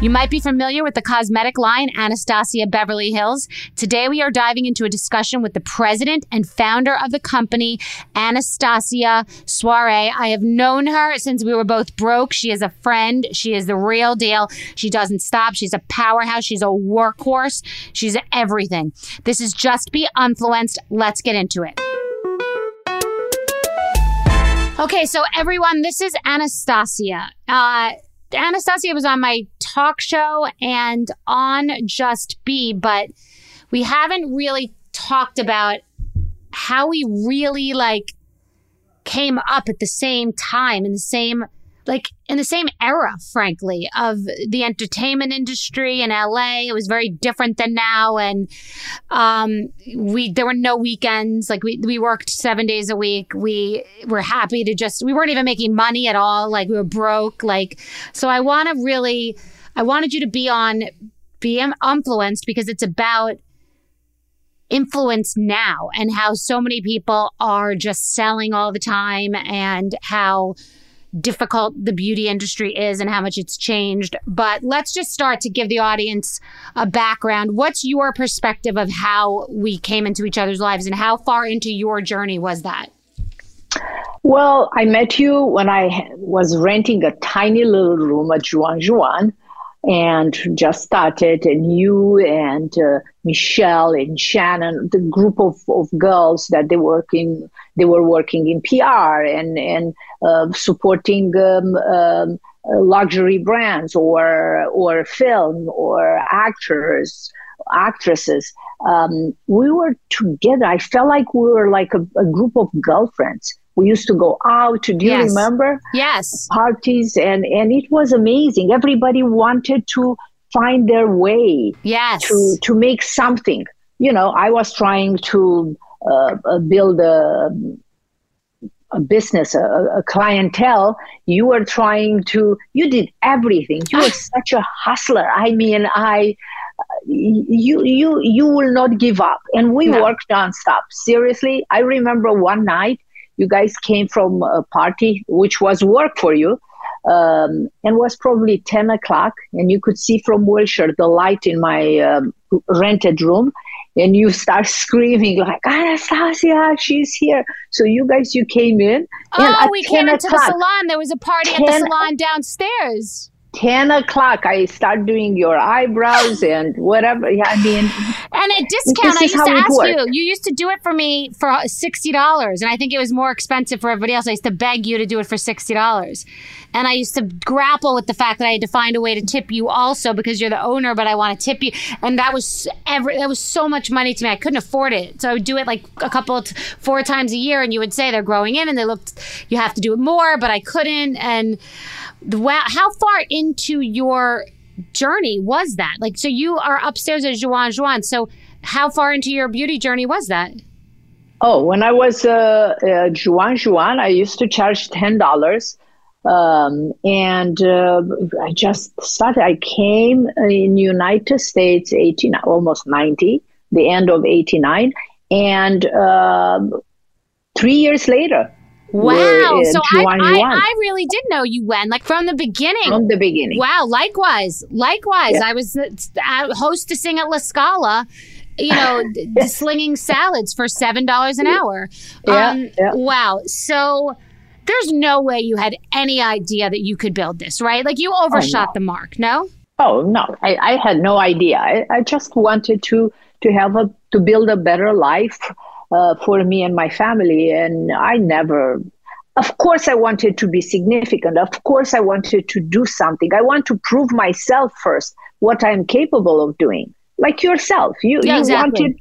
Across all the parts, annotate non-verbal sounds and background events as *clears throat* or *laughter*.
You might be familiar with the cosmetic line Anastasia Beverly Hills. Today we are diving into a discussion with the president and founder of the company, Anastasia Soare. I have known her since we were both broke. She is a friend. She is the real deal. She doesn't stop. She's a powerhouse. She's a workhorse. She's everything. This is Just B Unfluenced. Let's get into it. Okay, so everyone, this is Anastasia. Uh, Anastasia was on my talk show and on Just B, but we haven't really talked about how we really like came up at the same time in the same like in the same era, frankly, of the entertainment industry in LA. It was very different than now. And um, we there were no weekends. Like we, we worked seven days a week. We were happy to just we weren't even making money at all. Like we were broke. Like so I wanna really I wanted you to be on be influenced because it's about influence now and how so many people are just selling all the time and how difficult the beauty industry is and how much it's changed. But let's just start to give the audience a background. What's your perspective of how we came into each other's lives and how far into your journey was that? Well, I met you when I was renting a tiny little room at Juan Juan and just started and you and uh, michelle and shannon the group of, of girls that they working they were working in pr and and uh, supporting um, um, luxury brands or or film or actors actresses. Um, we were together. I felt like we were like a, a group of girlfriends we used to go out. Do you Yes. remember? Yes. parties and and it was amazing. Everybody wanted to find their way Yes. to to make something. You know i was trying to uh, uh, build a a business a, a clientele. You were trying to you did everything. You were such a hustler. I mean i you you you will not give up. And we No. worked nonstop. Seriously i remember one night you guys came from a party which was work for you um, and was probably 10 o'clock and you could see from wilshire the light in my um, rented room and you start *laughs* screaming like Anastasia, she's here. So you guys, you came in. Oh, we came into the salon. There was a party at the salon downstairs. 10 o'clock i start doing your eyebrows and whatever yeah, i mean and a discount i used to ask you you used to do it for me for $60 and i think it was more expensive for everybody else. I used to beg you to do it for $60 and i used to grapple with the fact that i had to find a way to tip you also because you're the owner but i want to tip you. And that was every that was so much money to me i couldn't afford it. So i would do it like a couple four times a year and you would say they're growing in and they looked you have to do it more but i couldn't. And wow, how far into your journey was that? Like, so you are upstairs at Juan Juan. So, how far into your beauty journey was that? Oh, when I was uh, uh, Juan Juan, I used to charge ten dollars, um, and uh, I just started. I came in United States, eighteen, almost ninety, the end of eighty nine, and um, three years later, Wow. So I, I, I, really did know you when, like from the beginning. From the beginning. Wow. Likewise. Likewise. Yeah. I was uh, hostessing at La Scala, you know, *laughs* slinging salads for $7 an hour. Yeah, um, yeah. Wow. So there's no way you had any idea that you could build this, right? Like you overshot oh, no. the mark, no? Oh, no. I, I had no idea. I, I just wanted to, to have a, to build a better life uh, for me and my family. And I never, of course, I wanted to be significant. Of course, I wanted to do something. I want to prove myself first what I'm capable of doing. Like yourself, you, yeah, you exactly. wanted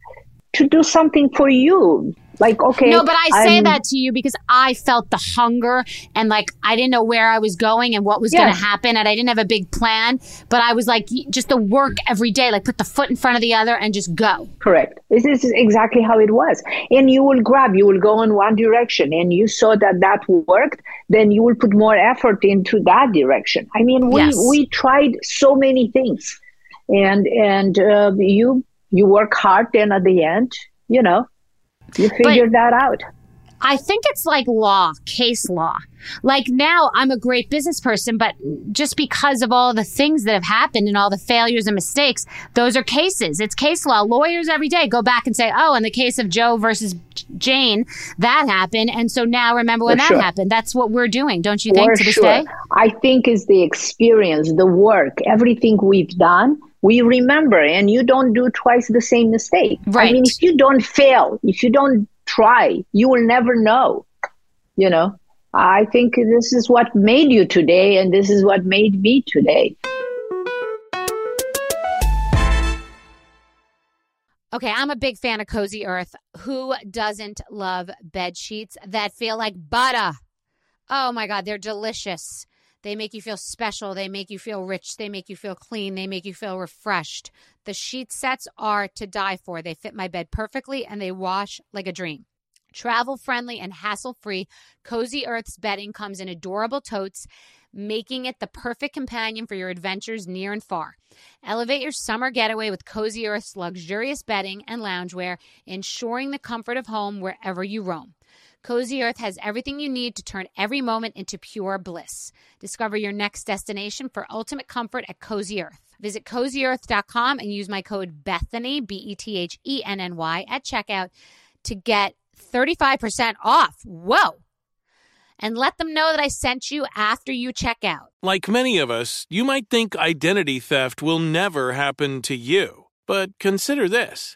to do something for you like okay no but i say I'm, that to you because i felt the hunger and like i didn't know where i was going and what was yes. going to happen and i didn't have a big plan but i was like just the work every day like put the foot in front of the other and just go. Correct. This is exactly how it was. And you will grab you will go in one direction and you saw that that worked then you will put more effort into that direction. I mean we yes. we tried so many things. And and uh, you you work hard and at the end you know you figured but that out. I think it's like law, case law. Like now, I'm a great business person, but just because of all the things that have happened and all the failures and mistakes, those are cases. It's case law. Lawyers every day go back and say, oh, in the case of Joe versus Jane, that happened. And so now remember when For that sure. happened. That's what we're doing, don't you think, For to this sure. day? I think is the experience, the work, everything we've done we remember and you don't do twice the same mistake. Right. I mean, if you don't fail, if you don't try, you will never know. You know, I think this is what made you today, and this is what made me today. Okay, I'm a big fan of Cozy Earth. Who doesn't love bed sheets that feel like butter? Oh my God, they're delicious. They make you feel special. They make you feel rich. They make you feel clean. They make you feel refreshed. The sheet sets are to die for. They fit my bed perfectly and they wash like a dream. Travel friendly and hassle free, Cozy Earth's bedding comes in adorable totes, making it the perfect companion for your adventures near and far. Elevate your summer getaway with Cozy Earth's luxurious bedding and loungewear, ensuring the comfort of home wherever you roam. Cozy Earth has everything you need to turn every moment into pure bliss. Discover your next destination for ultimate comfort at Cozy Earth. Visit cozyearth.com and use my code Bethenny, B E T H E N N Y, at checkout to get 35% off. Whoa! And let them know that I sent you after you check out. Like many of us, you might think identity theft will never happen to you. But consider this.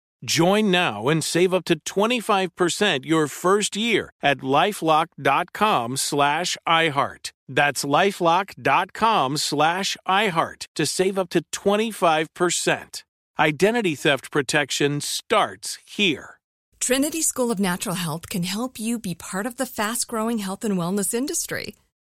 Join now and save up to 25% your first year at lifelock.com slash iHeart. That's lifelock.com slash iHeart to save up to 25%. Identity theft protection starts here. Trinity School of Natural Health can help you be part of the fast growing health and wellness industry.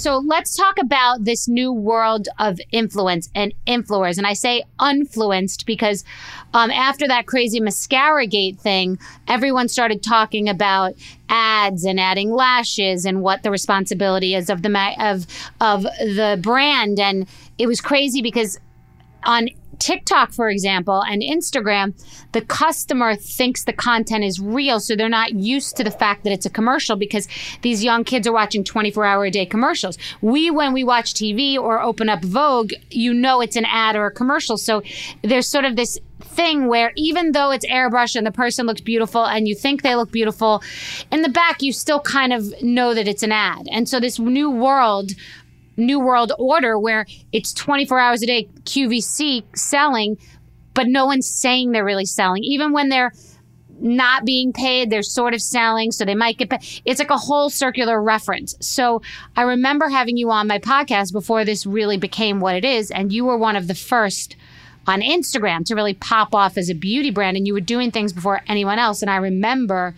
So let's talk about this new world of influence and influencers. And I say influenced because um, after that crazy mascara gate thing, everyone started talking about ads and adding lashes and what the responsibility is of the ma- of of the brand. And it was crazy because on TikTok, for example, and Instagram, the customer thinks the content is real. So they're not used to the fact that it's a commercial because these young kids are watching 24 hour a day commercials. We, when we watch TV or open up Vogue, you know it's an ad or a commercial. So there's sort of this thing where even though it's airbrush and the person looks beautiful and you think they look beautiful, in the back, you still kind of know that it's an ad. And so this new world New World Order where it's 24 hours a day QVC selling, but no one's saying they're really selling. Even when they're not being paid, they're sort of selling, so they might get paid. It's like a whole circular reference. So I remember having you on my podcast before this really became what it is, and you were one of the first on Instagram to really pop off as a beauty brand, and you were doing things before anyone else. And I remember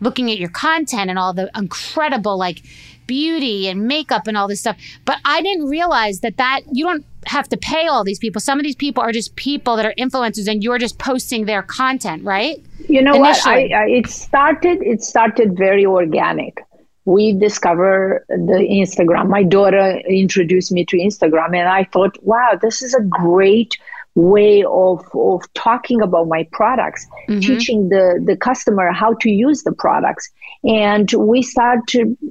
looking at your content and all the incredible, like, beauty and makeup and all this stuff. But I didn't realize that that you don't have to pay all these people. Some of these people are just people that are influencers, and you're just posting their content, right? You know Initially. what? I, I, it started. It started very organic. We discovered the Instagram. My daughter introduced me to Instagram, and I thought, wow, this is a great way of, of talking about my products, mm-hmm. teaching the, the customer how to use the products. And we start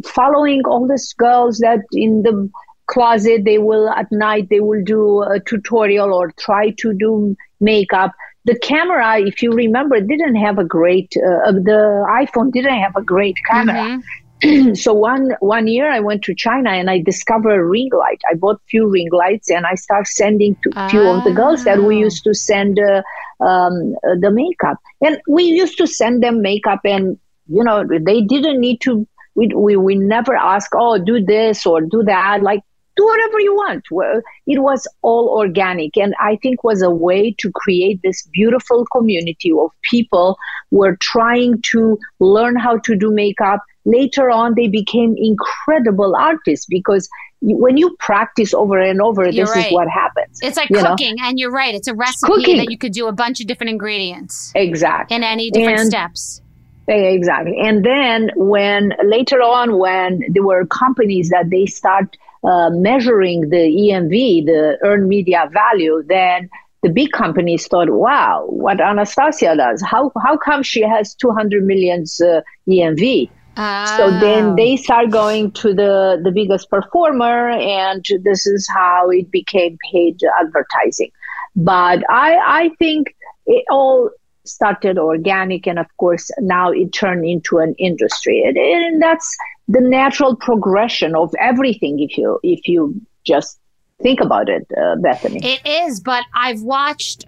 following all these girls that in the closet, they will at night, they will do a tutorial or try to do makeup. The camera, if you remember, didn't have a great, uh, the iPhone didn't have a great camera. Mm-hmm. *clears throat* so one one year I went to China and I discovered a ring light. I bought few ring lights and I started sending to a few of the girls that we used to send uh, um, uh, the makeup. And we used to send them makeup and you know they didn't need to. We we, we never ask oh do this or do that like do whatever you want. Well, It was all organic, and I think was a way to create this beautiful community of people who were trying to learn how to do makeup. Later on, they became incredible artists because when you practice over and over, you're this right. is what happens. It's like cooking, know? and you're right. It's a recipe cooking. that you could do a bunch of different ingredients. Exactly. In any different and, steps. Exactly. And then when later on, when there were companies that they start uh, measuring the EMV, the earned media value, then the big companies thought, wow, what Anastasia does, how, how come she has 200 millions uh, EMV? So then oh. they start going to the, the biggest performer, and this is how it became paid advertising. But I, I think it all started organic, and of course, now it turned into an industry. And, and that's the natural progression of everything if you if you just think about it uh, Bethenny it is but i've watched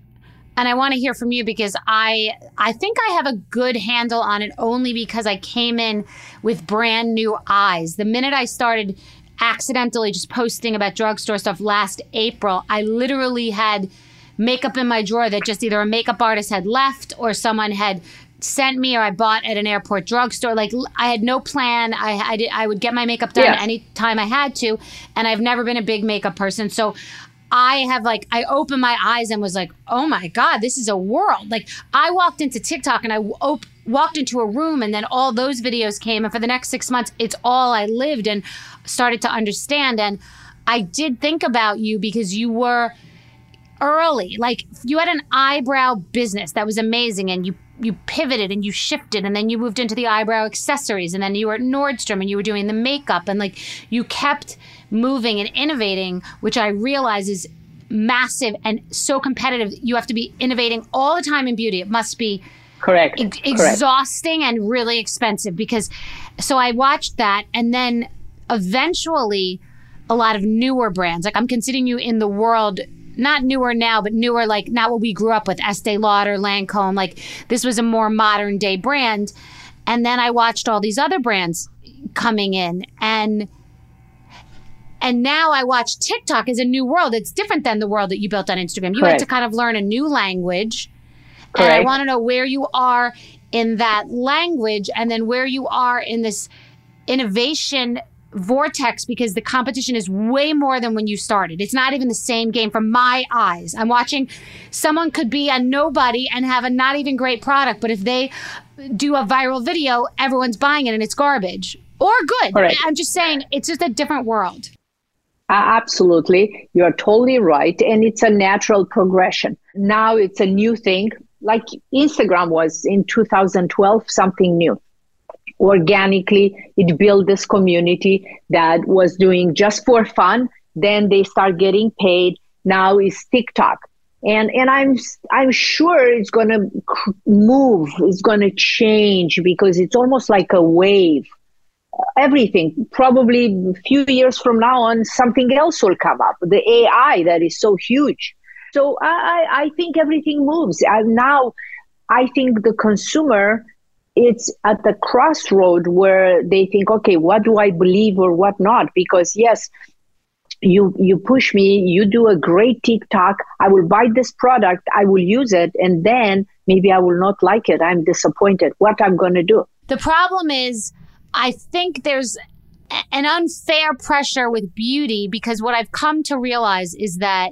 and i want to hear from you because i i think i have a good handle on it only because i came in with brand new eyes the minute i started accidentally just posting about drugstore stuff last april i literally had makeup in my drawer that just either a makeup artist had left or someone had sent me or I bought at an airport drugstore. Like I had no plan. I I, did, I would get my makeup done Yeah. anytime I had to, and I've never been a big makeup person. So I have like I opened my eyes and was like, oh my god, this is a world. Like I walked into TikTok and I op- walked into a room and then all those videos came and for the next six months it's all I lived and started to understand and I did think about you because you were early. Like you had an eyebrow business that was amazing and you you pivoted and you shifted and then you moved into the eyebrow accessories and then you were at Nordstrom and you were doing the makeup and like you kept moving and innovating, which I realize is massive and so competitive. You have to be innovating all the time in beauty. It must be Correct. ex- Correct. exhausting and really expensive because so I watched that and then eventually a lot of newer brands like I'm considering you in the world not newer now but newer like not what we grew up with Estee Lauder Lancome like this was a more modern day brand and then I watched all these other brands coming in and and now I watch TikTok as a new world. It's different than the world that you built on Instagram. You had to kind of learn a new language. And I want to know where you are in that language and then where you are in this innovation vortex because the competition is way more than when you started. It's not even the same game from my eyes. I'm watching someone could be a nobody and have a not even great product, but if they do a viral video, everyone's buying it and it's garbage or good. Correct. I'm just saying it's just a different world. A- Absolutely. You're totally right. And it's a natural progression. Now it's a new thing. Like Instagram was in 2012, something new. Organically, it built this community that was doing just for fun. Then they start getting paid. Now is TikTok. And, and I'm I'm sure it's going to move. It's going to change because it's almost like a wave everything. Probably a few years from now on, something else will come up. The AI that is so huge. So I, I think everything moves. And now I think the consumer it's at the crossroad where they think, okay, what do I believe or what not? Because yes, you you push me, you do a great TikTok, I will buy this product, I will use it, and then maybe I will not like it. I'm disappointed. What I'm gonna do? The problem is, I think there's an unfair pressure with beauty because what I've come to realize is that,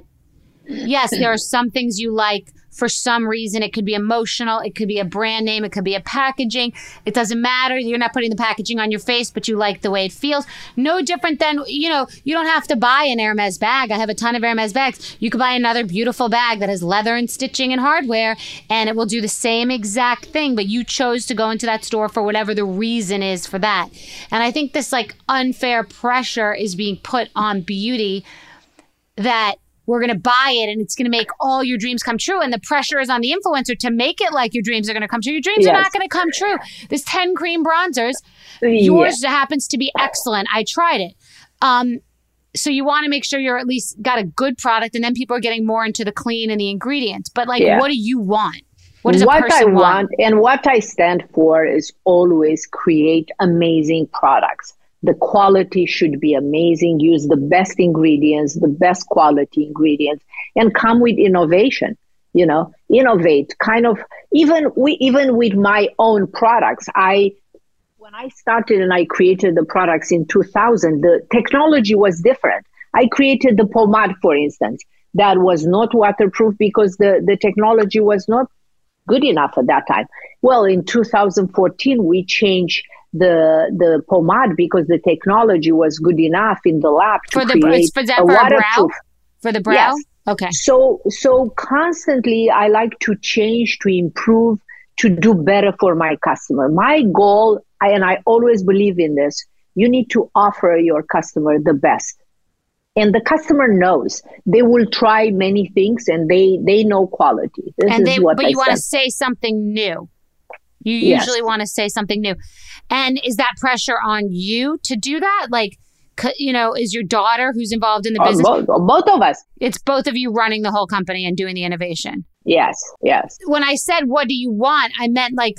yes, there are some things you like for some reason. It could be emotional, it could be a brand name, it could be a packaging. It doesn't matter. You're not putting the packaging on your face, but you like the way it feels. No different than, you know, you don't have to buy an Hermes bag. I have a ton of Hermes bags. You could buy another beautiful bag that has leather and stitching and hardware, and it will do the same exact thing, but you chose to go into that store for whatever the reason is for that. And I think this like unfair pressure is being put on beauty that we're going to buy it and it's going to make all your dreams come true. And the pressure is on the influencer to make it like your dreams are going to come true. Your dreams are not going to come true. There's 10 cream bronzers. Yours happens to be excellent. I tried it. Um, so you want to make sure you're at least got a good product and then people are getting more into the clean and the ingredients. But like, Yeah. what do you want? What does a what person I want and what I stand for is always create amazing products. The quality should be amazing. Use the best ingredients, the best quality ingredients, and come with innovation. You know, innovate. Kind of even we even with my own products. I when I started and I created the products in 2000, the technology was different. I created the pomade, for instance, that was not waterproof because the, the technology was not good enough at that time. Well, in 2014, we changed the the pomade because the technology was good enough in the lab to for the create for that a for a brow? waterproof. For the brow? Yes. Okay. So so constantly I like to change, to improve, to do better for my customer. My goal, I, and I always believe in this, you need to offer your customer the best. And the customer knows they will try many things and they they know quality. This and is they what but I you want to say something new you Yes. usually want to say something new and is that pressure on you to do that like you know is your daughter who's involved in the Uh, business both, both of us. it's both of you running the whole company and doing the innovation Yes, yes. when i said what do you want i meant like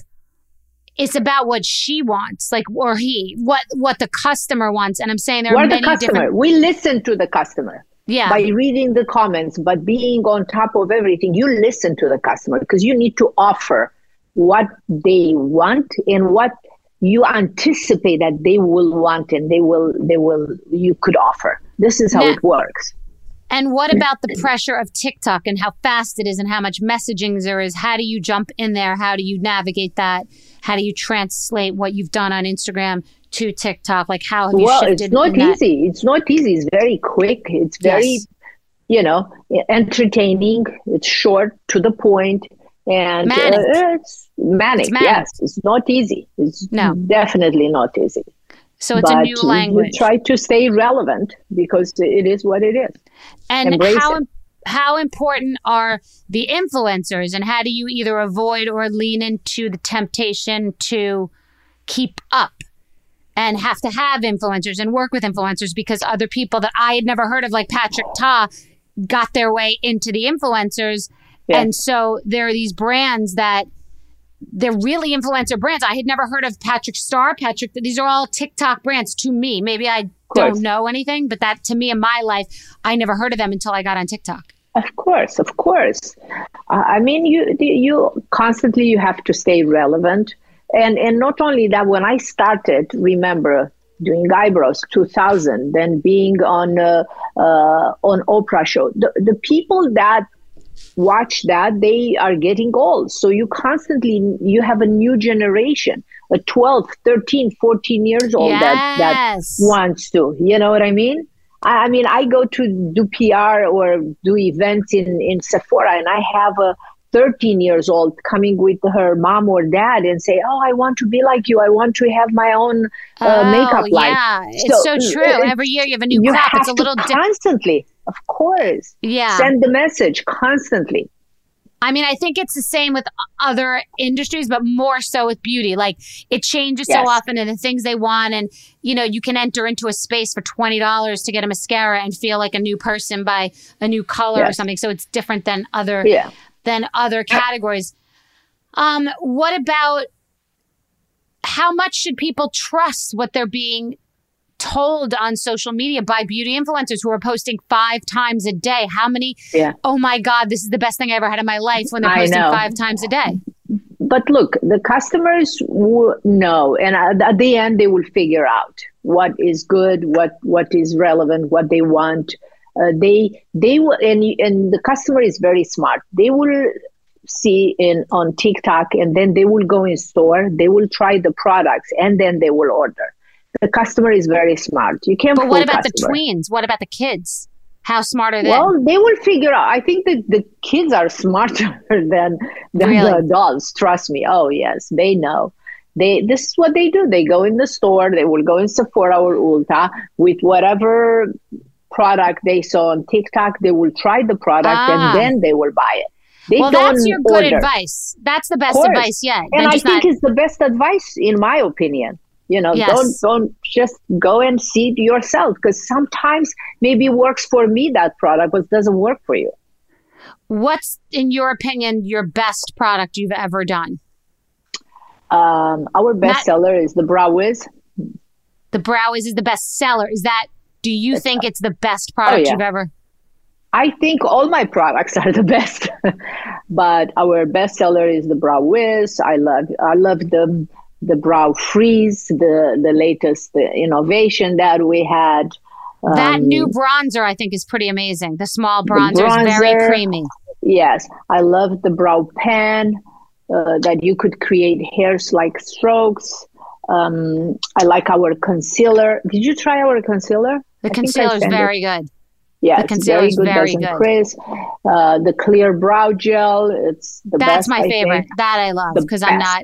it's about what she wants like or he what what the customer wants and i'm saying there are We're the many customer. different We listen to the customer. Yeah. by reading the comments, but being on top of everything, you listen to the customer because you need to offer what they want and what you anticipate that they will want and they will they will you could offer. This is how Now- it works. And what mm. about the pressure of TikTok and how fast it is and how much messaging there is? How do you jump in there? How do you navigate that? How do you translate what you've done on Instagram to TikTok? Like how have you well, shifted it's not that? easy. It's not easy. It's very quick. It's very, Yes. you know, entertaining. It's short to the point, and uh, Manic. it's manic. It's manic. Yes, it's not easy. It's No. definitely not easy. So it's a new language. You try to stay relevant because it is what it is. and embrace how it. how important are the influencers and how do you either avoid or lean into the temptation to keep up and have to have influencers and work with influencers because other people that I had never heard of like Patrick Ta got their way into the influencers Yeah. and so there are these brands that they're really influencer brands. I had never heard of Patrick Ta, Patrick. These are all TikTok brands to me. Maybe I don't know anything, but that to me in my life, I never heard of them until I got on TikTok. Of course, of course. Uh, I mean, you you constantly you have to stay relevant, and and not only that. When I started, remember doing eyebrows, two thousand, then being on uh, uh, on Oprah show. The the people that watch that they are getting old so you constantly you have a new generation a 12 13 14 years old that that wants to you know what i mean I, I mean i go to do pr or do events in in sephora and i have a 13 years old coming with her mom or dad and say oh i want to be like you i want to have my own uh, Oh, makeup yeah. It's so true. uh, Every year you have a new crop. It's a little different. constantly of course Yeah. send the message constantly I mean, I think it's the same with other industries, but more so with beauty. Like it changes so often and the things they want. And, you know, you can enter into a space for $20 to get a mascara and feel like a new person by a new color or something. So it's different than other, Yeah. than other categories. Um, what about how much should people trust what they're being told on social media by beauty influencers who are posting five times a day? How many? Yeah. Oh my God, this is the best thing I ever had in my life when they're posting five times a day. but look, the customers will know, and at, the end, they will figure out what is good, what what is relevant, what they want. Uh, they they will, and and the customer is very smart. They will see in on TikTok, and then they will go in store. They will try the products, and then they will order. The customer is very smart. You can't. But what about customer. the tweens? What about the kids? How smart are they? Well, they will figure out. I think that the kids are smarter *laughs* than than Really? the adults. Trust me. Oh yes, they know. They this is what they do. They go in the store. They will go in Sephora or Ulta with whatever product they saw on TikTok. They will try the product Ah. and then they will buy it. They well, that's your good order. advice. That's the best advice yet. And I think not- it's the best advice, in my opinion. You know, Yes. don't don't just go and see it yourself because sometimes maybe works for me that product, but it doesn't work for you. what's, in your opinion, your best product you've ever done? Um, our Not- bestseller is the Brow Wiz. The Brow Wiz, is the best seller. Is that, do you think it's the best product Oh, yeah. you've ever? I think all my products *laughs* are the best, but our bestseller is the Brow Wiz. I love I love the the Brow Freeze, the the latest uh, innovation that we had. that Um, new bronzer, I think, is pretty amazing. The small bronzer, is very creamy. Yes, I love the brow pen uh, that you could create hairs like strokes. Um, I like our concealer. Did you try our concealer? The I concealer is it. very good. Yeah, the concealer very is good. very good. crisp. Uh, the clear brow gel. It's the That's best. my I favorite. think. That I love because I'm not,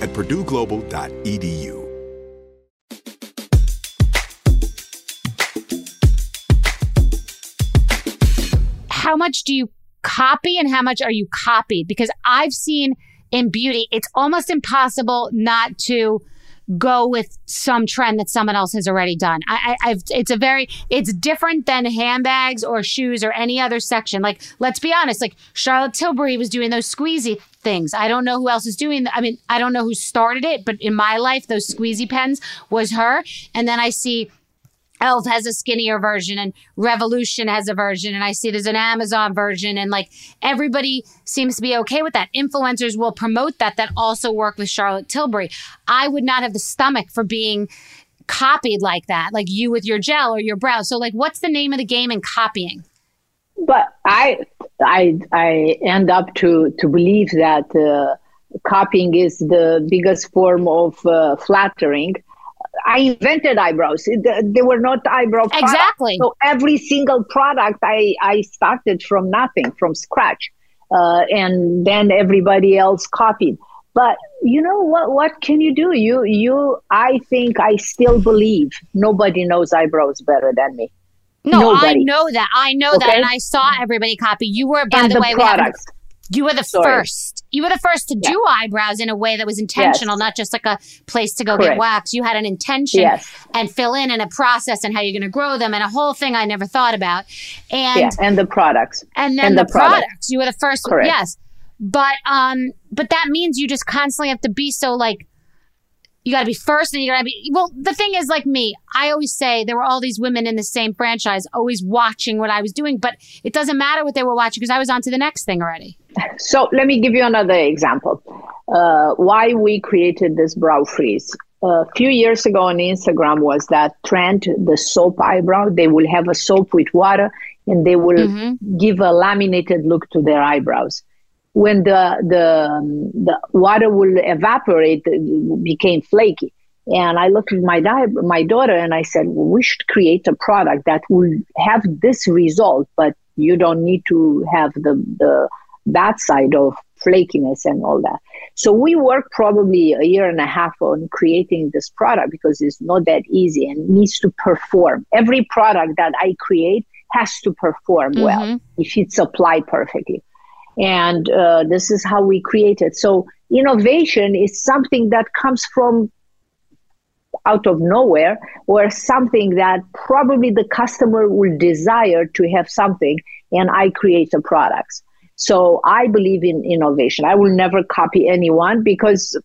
at purdueglobal.edu. How much do you copy and how much are you copied? Because I've seen in beauty, it's almost impossible not to go with some trend that someone else has already done. I, I, have it's a very, it's different than handbags or shoes or any other section. Like, let's be honest, like Charlotte Tilbury was doing those squeezy things. I don't know who else is doing. I mean, I don't know who started it, but in my life, those squeezy pens was her. And then I see Elf has a skinnier version and Revolution has a version and I see there's an Amazon version and like everybody seems to be okay with that. Influencers will promote that that also work with Charlotte Tilbury. I would not have the stomach for being copied like that, like you with your gel or your brow. So like what's the name of the game in copying? But I I I end up to to believe that uh, copying is the biggest form of uh, flattering I invented eyebrows. They were not eyebrow products. Exactly. So every single product I, I started from nothing, from scratch. Uh, and then everybody else copied. But you know what? What can you do? You, you. I think I still believe nobody knows eyebrows better than me. No, nobody. I know that. I know okay? that, and I saw everybody copy. You were, by and the, the way, products. You were the Sorry. first. You were the first to yeah. do eyebrows in a way that was intentional, yes. not just like a place to go Correct. get wax. You had an intention yes. and fill in and a process and how you're going to grow them and a whole thing I never thought about. And yeah, and the products. And then and the, the products. products. You were the first. Correct. Yes. But um but that means you just constantly have to be so like you got to be first and you got to be well the thing is like me i always say there were all these women in the same franchise always watching what i was doing but it doesn't matter what they were watching because i was on to the next thing already so let me give you another example uh, why we created this brow freeze a few years ago on instagram was that trend the soap eyebrow they will have a soap with water and they will mm-hmm. give a laminated look to their eyebrows when the the the water will evaporate, it became flaky. And I looked at my di- my daughter and I said, well, we should create a product that will have this result, but you don't need to have the the bad side of flakiness and all that. So we worked probably a year and a half on creating this product because it's not that easy and needs to perform. Every product that I create has to perform mm-hmm. well if it's applied perfectly and uh, this is how we create it so innovation is something that comes from out of nowhere or something that probably the customer will desire to have something and i create the products So I believe in innovation. I will never copy anyone because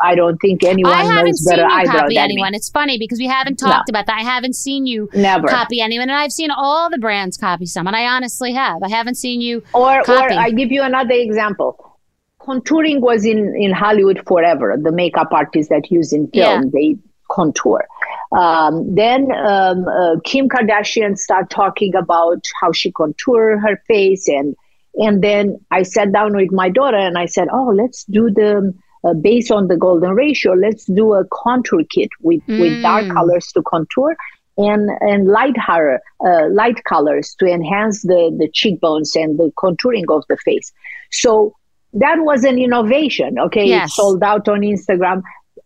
I don't think anyone I haven't knows seen better you copy anyone. me. It's funny because we haven't talked about that. I haven't seen you Never. copy anyone, and I've seen all the brands copy someone. I honestly have. I haven't seen you Or, or. I give you another example. Contouring was in, in Hollywood forever. The makeup artists that use in film, Yeah. they contour. Um, then um, uh, Kim Kardashian started talking about how she contour her face, and and then I sat down with my daughter and I said, "Oh, let's do the uh, based on the golden ratio. Let's do a contour kit with with dark Mm. colors to contour." And, and light hair, uh, light colors to enhance the, the cheekbones and the contouring of the face. So that was an innovation. Okay, Yes. it sold out on Instagram.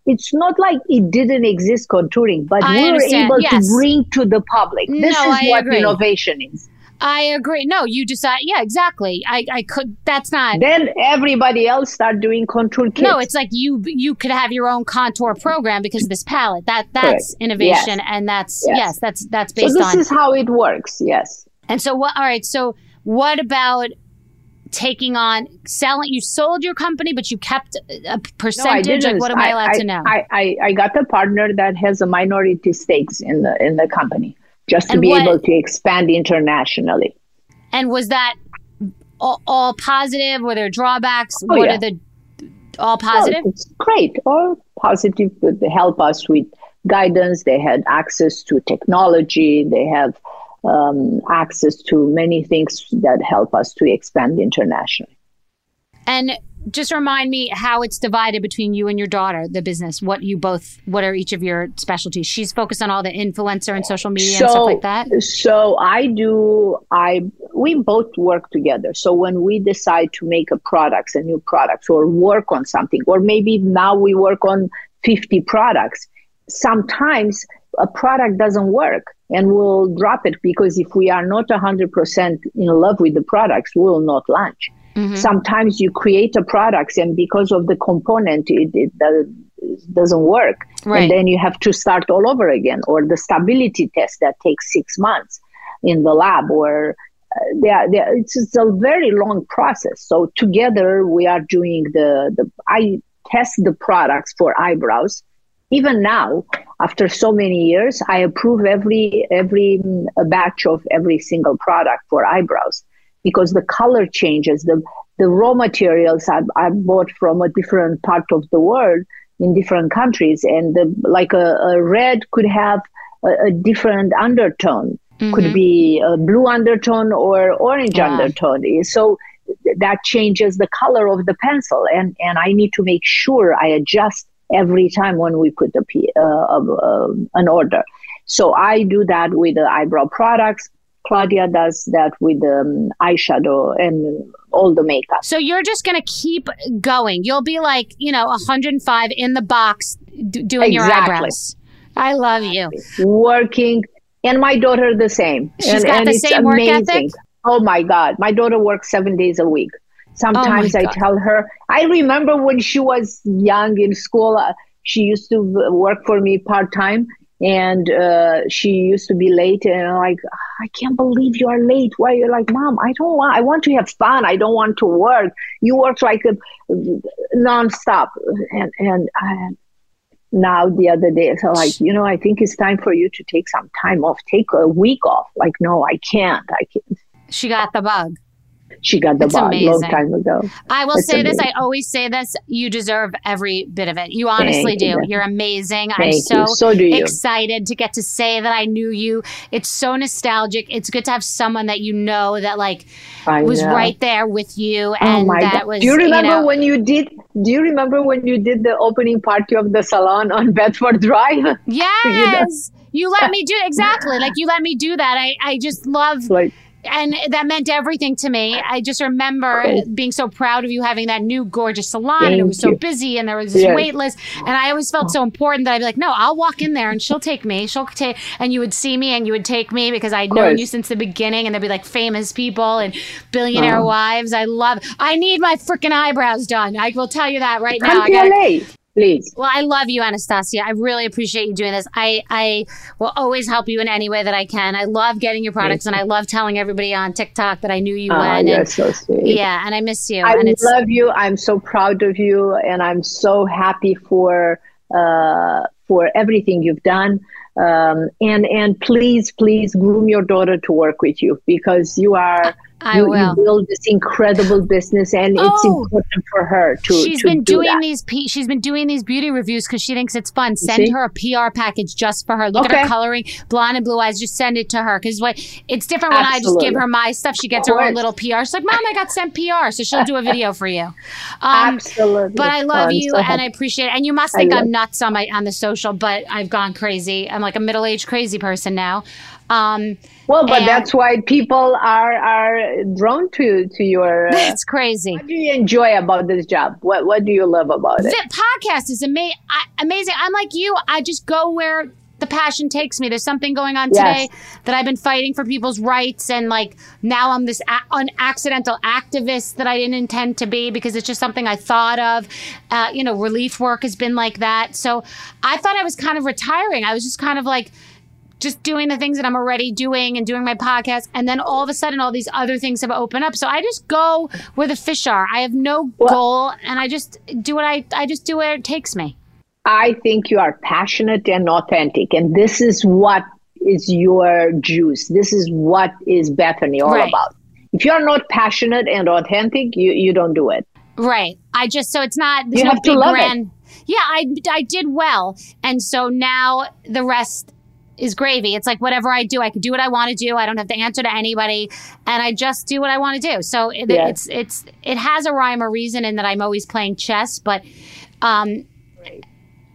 It's not like it didn't exist contouring, but I we were understand, able yes. to bring to the public. This No, is I what agree. innovation is. I agree. No, you decide. Yeah, exactly. I, I could. That's not. Then everybody else start doing contour kits. No, it's like you you could have your own contour program because of this palette. That that's Correct. innovation, Yes. and that's Yes. yes, that's that's so this on. is how it works. Yes. and so what? All right. So what about taking on selling? You sold your company, but you kept a percentage. didn't. like, what am I allowed I, to know? I, I, I got a partner that has a minority stakes in the in the company just to And be what- able to expand internationally. and was that all, all positive? Were there drawbacks? Oh, what yeah. are the all positive? It's great. All positive. They help us with guidance. They had access to technology. They have um, access to many things that help us to expand internationally. And just remind me how it's divided between you and your daughter, the business. What you both, what are each of your specialties? She's focused on all the influencer and social media and stuff like that. So I do. I we both work together. So when we decide to make a products, a new products, or work on something, or maybe now we work on fifty products. Sometimes a product doesn't work, and we'll drop it because if we are not hundred percent in love with the products, we'll not launch. Mm-hmm. Sometimes you create a product, and because of the component, it, it does, doesn't work, Right. and then you have to start all over again, or the stability test that takes six months in the lab, or uh, they are, they are, it's, it's a very long process. So together we are doing the the I test the products for eyebrows. Even now, after so many years, I approve every every mm, batch of every single product for eyebrows because the color changes. The the raw materials are, I bought from a different part of the world in different countries, and the, like a, a red could have a, a different undertone. Could be a blue undertone or orange Yeah. undertone. So that changes the color of the pencil, and and I need to make sure I adjust every time when we put a uh, uh, an order. So I do that with the eyebrow products. Claudia does that with um, eyeshadow and all the makeup. So you're just going to keep going. You'll be like, you know, 105 in the box d- doing your Exactly. eyebrows. I love you. Working, and my daughter the same. She's and, got and the same work ethic? Oh my God, my daughter works seven days a week. Sometimes I tell her. I remember when she was young in school. Uh, she used to work for me part time, and uh, she used to be late. And I'm like, I can't believe you are late. Why? You're like, Mom, I don't want. I want to have fun. I don't want to work. You work like a nonstop, and and. I, now the other day so like you know i think it's time for you to take some time off take a week off like no i can't i can't She got the bug. She got the It's bug long amazing. time ago I will It's say this. I always say this. You deserve every bit of it. You honestly Thank do. Beth. You're amazing. I'm so. So do excited to get to say that I knew you. It's so nostalgic. It's good to have someone that you know that like I was know. right there with you, oh and my that god was. do you remember know, when you did do you remember when you did the opening party of the salon on *laughs* bedford drive *laughs* Yes, you let me do *laughs* exactly like you let me do that. I I just love. like and that meant everything to me. I just remember being so proud of you having that new gorgeous salon, and it Thank was so you. busy, and there was this Yes. wait list, and I always felt so important that I'd be like, "No, I'll walk in there, and she'll take me. She'll take," and you would see me, and you would take me because I'd known you since the beginning, and there'd be like famous people and billionaire wives. I love. I need my freaking eyebrows done. I will tell you that right now. come I got Please. Well, I love you, Anastasia. I really appreciate you doing this. I, I will always help you in any way that I can. I love getting your products and I love telling everybody on TikTok that I knew you Ah, when. you're and, so sweet. Yeah, and I miss you. I love you. I'm so proud of you, and I'm so happy for uh, for everything you've done. Um, and and please, please groom your daughter to work with you because you are I you, will. you build this incredible business, and it's Oh. important for her to. she's to been do doing that. these she's been doing these beauty reviews because she thinks it's fun. Send her a PR package just for her. Look at her coloring, blonde and blue eyes. Just send it to her because what it's different when I just give her my stuff. She gets her own little PR. She's like, "Mom, I got sent PR," so she'll do a video for you. *laughs* Um, Absolutely. But I love I'm you so and. I appreciate it. And you must think I'm nuts on my on the social, but I've gone crazy. I'm like a middle aged crazy person now. Um, Well, but and- that's why people are are drawn to to your. *laughs* Uh, it's crazy. what do you enjoy about this job? What What do you love about it? The podcast is ama- I- amazing. I'm like you. I just go where the passion takes me. There's something going on Yes. today that I've been fighting for people's rights, and like now I'm this a- an accidental activist that I didn't intend to be because it's just something I thought of. Uh, you know, relief work has been like that. So I thought I was kind of retiring. I was just kind of like just doing the things that I'm already doing and doing my podcast. And then all of a sudden, all these other things have opened up. So I just go where the fish are. I have no goal and I just do what I, I just do where it takes me. I think you are passionate and authentic, and this is what is your juice. This is what is Bethenny all Right. about. If you're not passionate and authentic, you, you don't do it. Right. I just, so it's not, You no have to love it. Yeah, I, I did well. And so now the rest is gravy. It's like whatever I do, I can do what I want to do. I don't have to answer to anybody, and I just do what I want to do. So it, Yeah. it's it's it has a rhyme or reason in that I'm always playing chess, but um,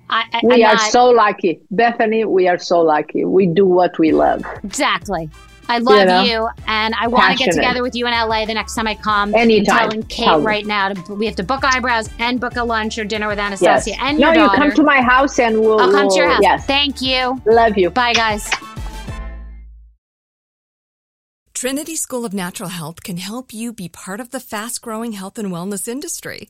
I, I, We I'm are not- so lucky. Bethenny, we are so lucky. We do what we love. exactly. I love You know? you, and I want to get together with you in LA the next time I come. Anytime. I'm telling Kate Tell right now to, we have to book eyebrows and book a lunch or dinner with Anastasia and no, your you come to my house and we'll. I'll come to your house. Yes. Thank you. Love you. Bye, guys. Trinity School of Natural Health can help you be part of the fast growing health and wellness industry.